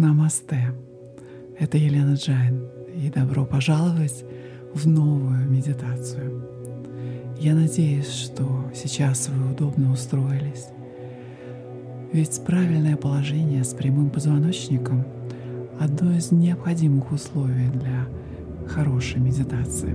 Намасте. Это Елена Джайн. И добро пожаловать в новую медитацию. Я надеюсь, что сейчас вы удобно устроились. Ведь правильное положение с прямым позвоночником — одно из необходимых условий для хорошей медитации.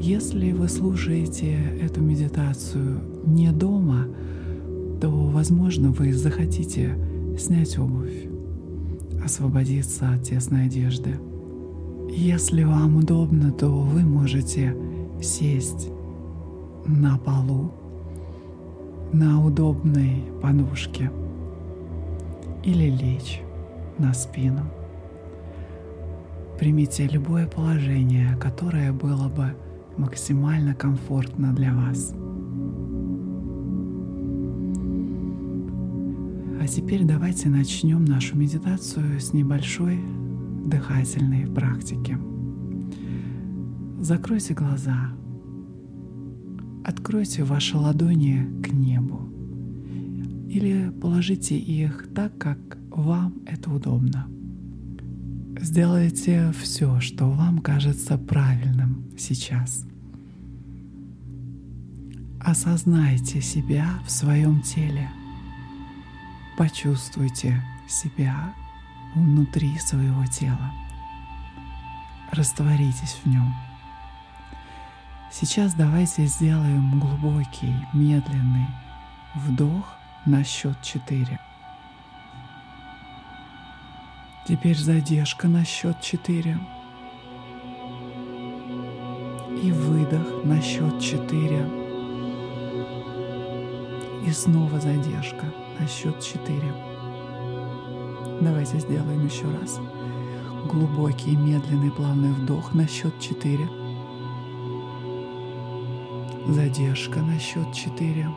Если вы слушаете эту медитацию не дома, то, возможно, вы захотите снять обувь, освободиться от тесной одежды. Если вам удобно, то вы можете сесть на полу, на удобной подушке или лечь на спину. Примите любое положение, которое было бы максимально комфортно для вас. А теперь давайте начнем нашу медитацию с небольшой дыхательной практики. Закройте глаза, откройте ваши ладони к небу или положите их так, как вам это удобно. Сделайте все, что вам кажется правильным сейчас. Осознайте себя в своем теле – Почувствуйте себя внутри своего тела. Растворитесь в нем. Сейчас давайте сделаем глубокий, медленный вдох на счет 4. Теперь задержка на счет 4. И выдох на счет 4. И снова задержка на счет 4. Давайте сделаем еще раз. Глубокий, медленный, плавный вдох на счет 4. Задержка на счет 4.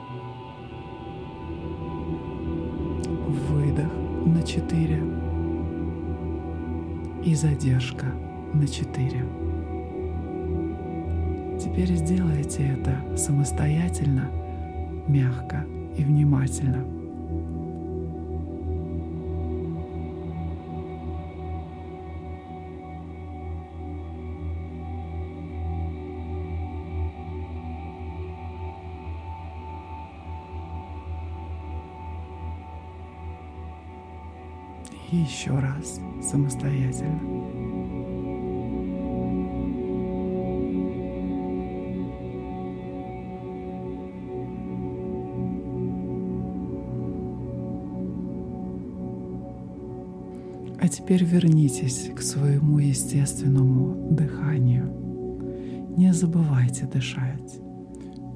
Выдох на 4. И задержка на 4. Теперь сделайте это самостоятельно, мягко и внимательно. И еще раз самостоятельно. А теперь вернитесь к своему естественному дыханию. Не забывайте дышать.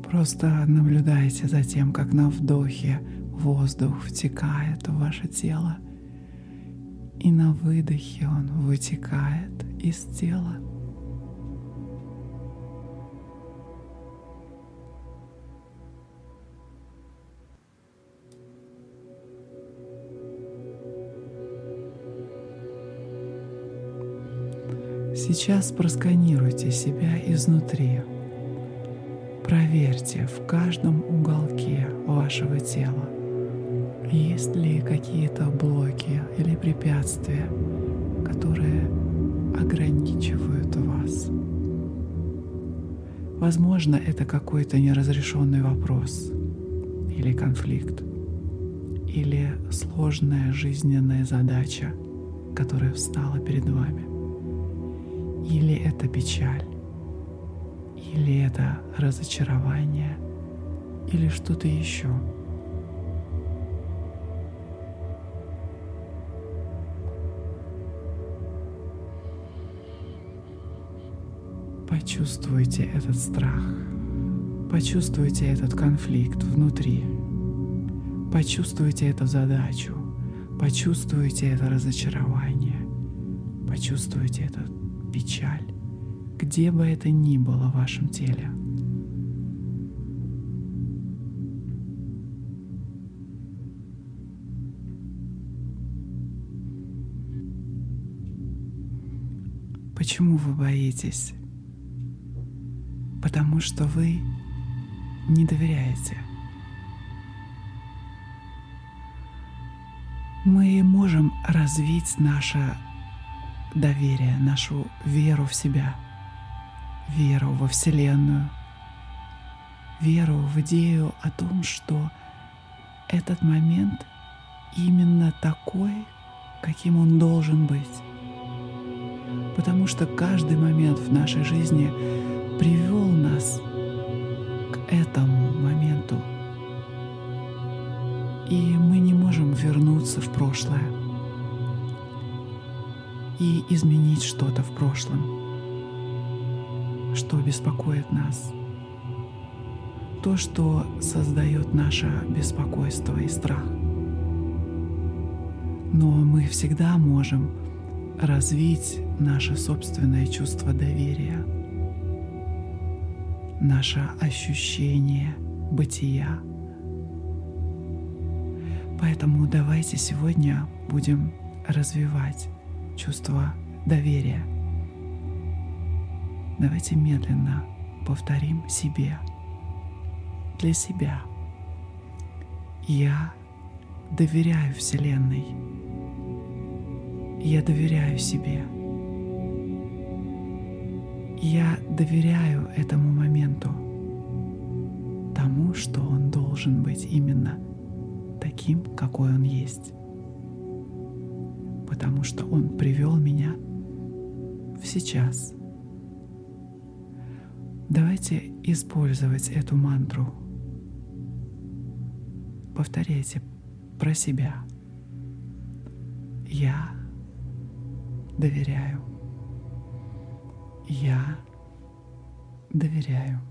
Просто наблюдайте за тем, как на вдохе воздух втекает в ваше тело – и на выдохе он вытекает из тела. Сейчас просканируйте себя изнутри. Проверьте в каждом уголке вашего тела, есть ли какие-то блоки или препятствия, которые ограничивают вас? Возможно, это какой-то неразрешенный вопрос или конфликт, или сложная жизненная задача, которая встала перед вами. Или это печаль, или это разочарование, или что-то еще – Почувствуйте этот страх. Почувствуйте этот конфликт внутри. Почувствуйте эту задачу. Почувствуйте это разочарование. Почувствуйте эту печаль. Где бы это ни было в вашем теле. Почему вы боитесь? Потому что вы не доверяете. мы можем развить наше доверие, нашу веру в себя, веру во Вселенную, веру в идею о том, что этот момент именно такой, каким он должен быть. Потому что каждый момент в нашей жизни привел нас к этому моменту. И мы не можем вернуться в прошлое и изменить что-то в прошлом, что беспокоит нас. То, что создает наше беспокойство и страх. Но мы всегда можем развить наше собственное чувство доверия, наше ощущение бытия. Поэтому давайте сегодня будем развивать чувство доверия. Давайте медленно повторим себе, для себя. Я доверяю Вселенной. Я доверяю себе. Я доверяю этому моменту, тому, что он должен быть именно таким, какой он есть потому что Он привел меня в сейчас. Давайте использовать эту мантру. Повторяйте про себя. Я доверяю. Я доверяю.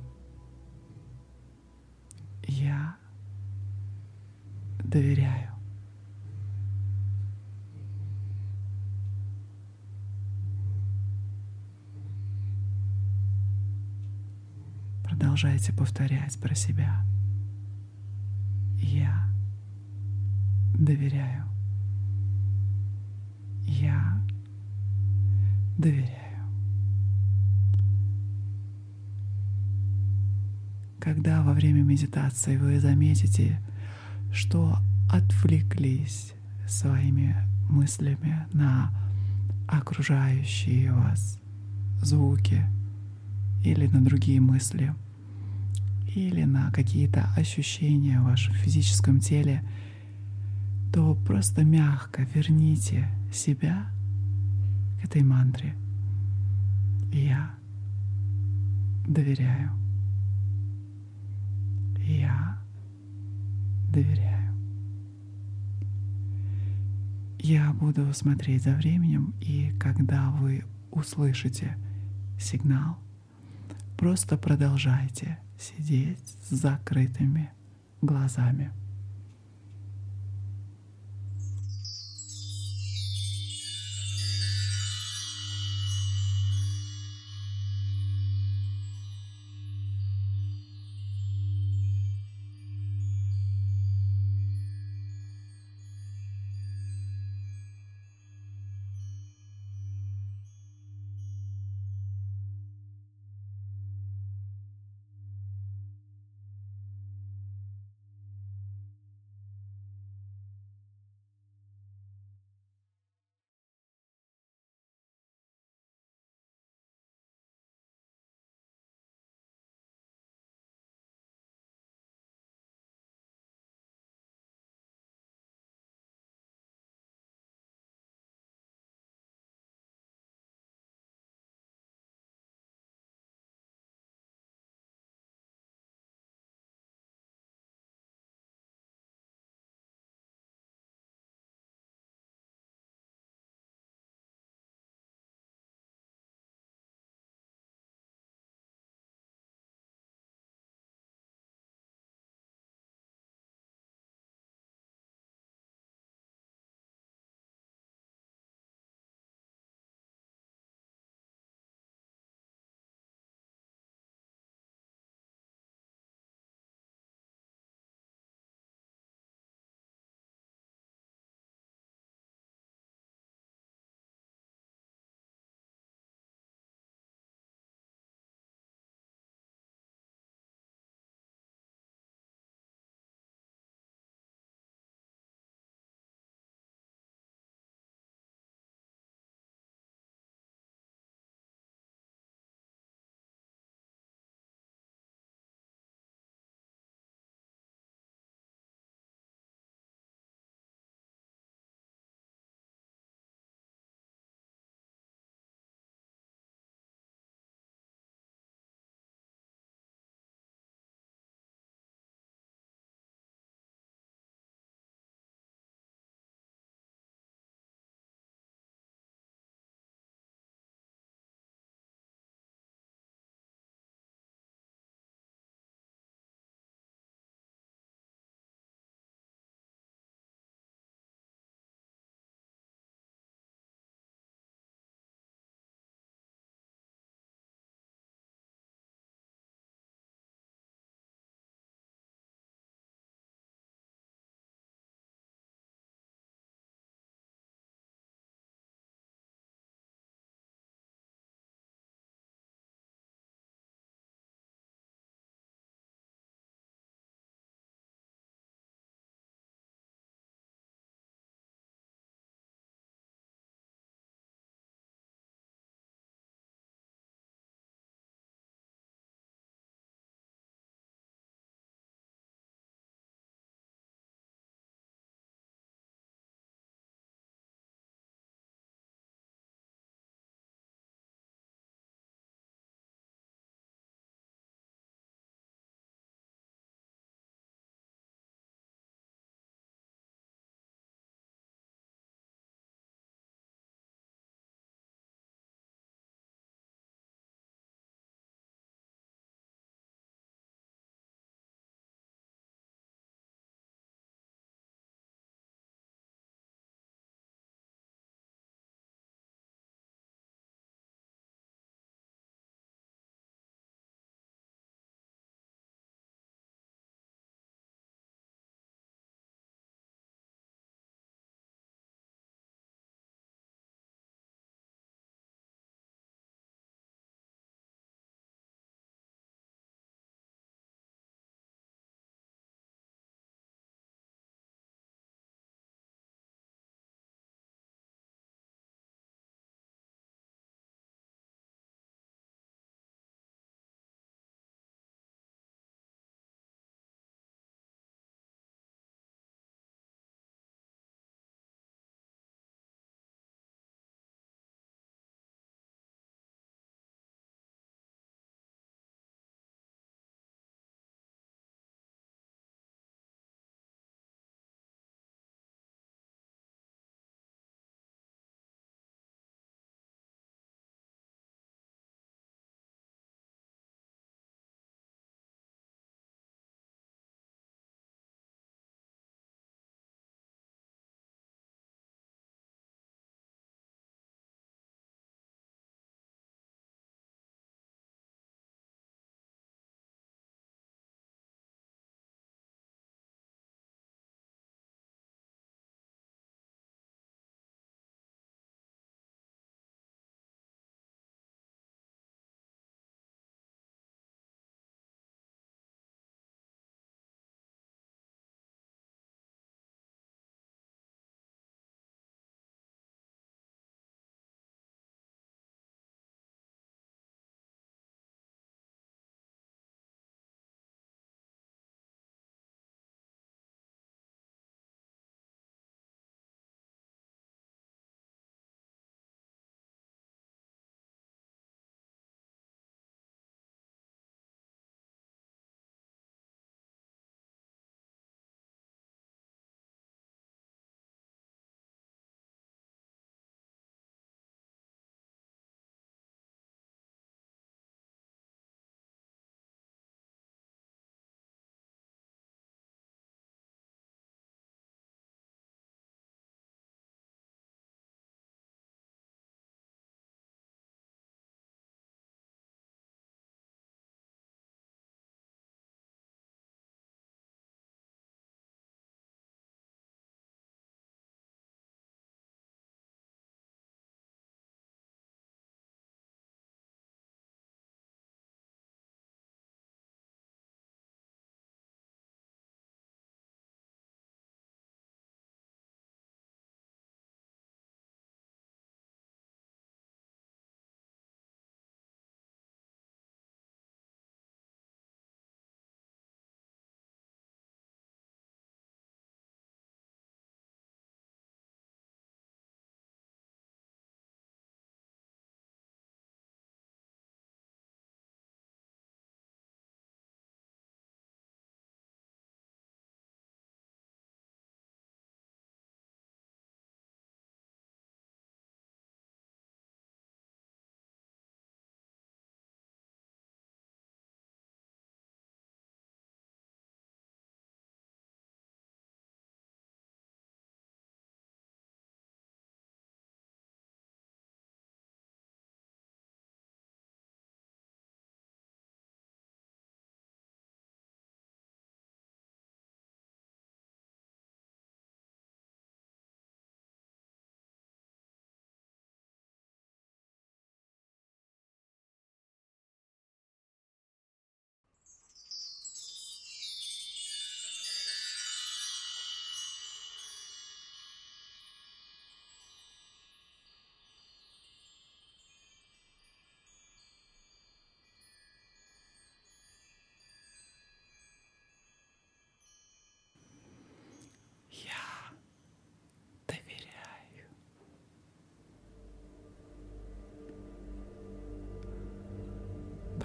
Я доверяю. Продолжайте повторять про себя. Я доверяю. Я доверяю. Когда во время медитации вы заметите, что отвлеклись своими мыслями на окружающие вас звуки или на другие мысли – или на какие-то ощущения в вашем физическом теле, то просто мягко верните себя к этой мантре. Я доверяю. Я доверяю. Я буду смотреть за временем, и когда вы услышите сигнал, просто продолжайте сидеть с закрытыми глазами.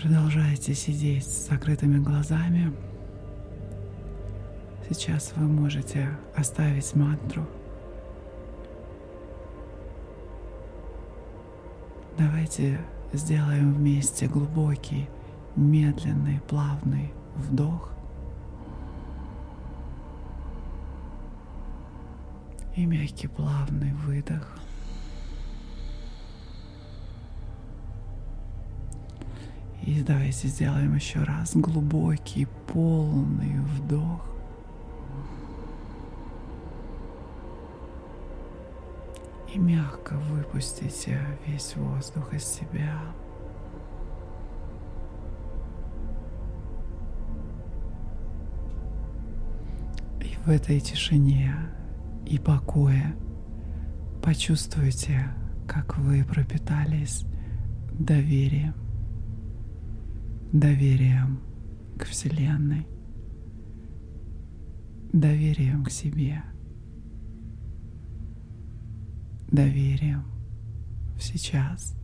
Продолжаете сидеть с закрытыми глазами, сейчас вы можете оставить мантру. Давайте сделаем вместе глубокий, медленный, плавный вдох и мягкий плавный выдох. И давайте сделаем еще раз глубокий, полный вдох. И мягко выпустите весь воздух из себя. И в этой тишине и покое почувствуйте, как вы пропитались доверием доверием к Вселенной, доверием к себе, доверием сейчас.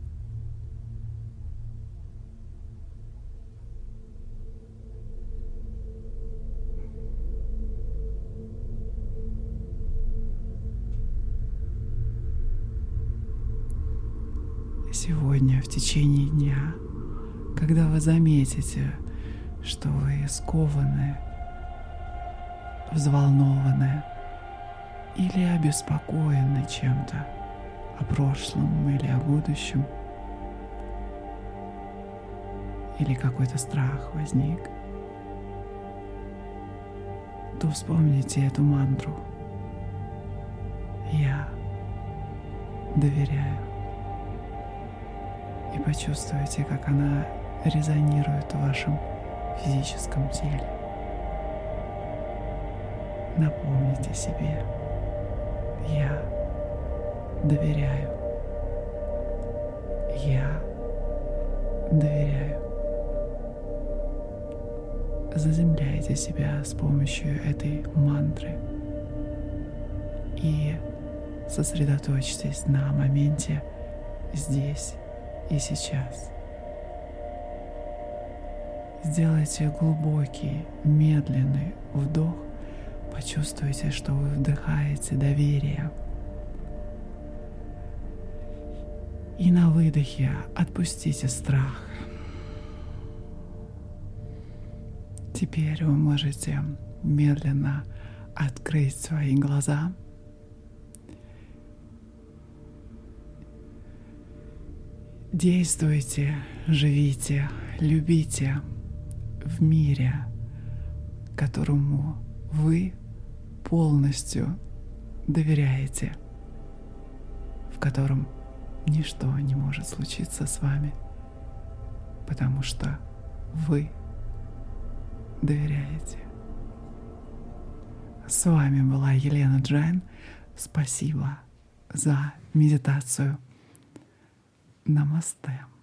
Сегодня в течение дня когда вы заметите, что вы скованы, взволнованы или обеспокоены чем-то о прошлом или о будущем, или какой-то страх возник, то вспомните эту мантру. Я доверяю. И почувствуйте, как она резонирует в вашем физическом теле. Напомните себе, я доверяю. Я доверяю. Заземляйте себя с помощью этой мантры и сосредоточьтесь на моменте здесь и сейчас. Сделайте глубокий, медленный вдох. Почувствуйте, что вы вдыхаете доверие. И на выдохе отпустите страх. Теперь вы можете медленно открыть свои глаза. Действуйте, живите, любите в мире, которому вы полностью доверяете, в котором ничто не может случиться с вами, потому что вы доверяете. С вами была Елена Джайн. Спасибо за медитацию. Намасте.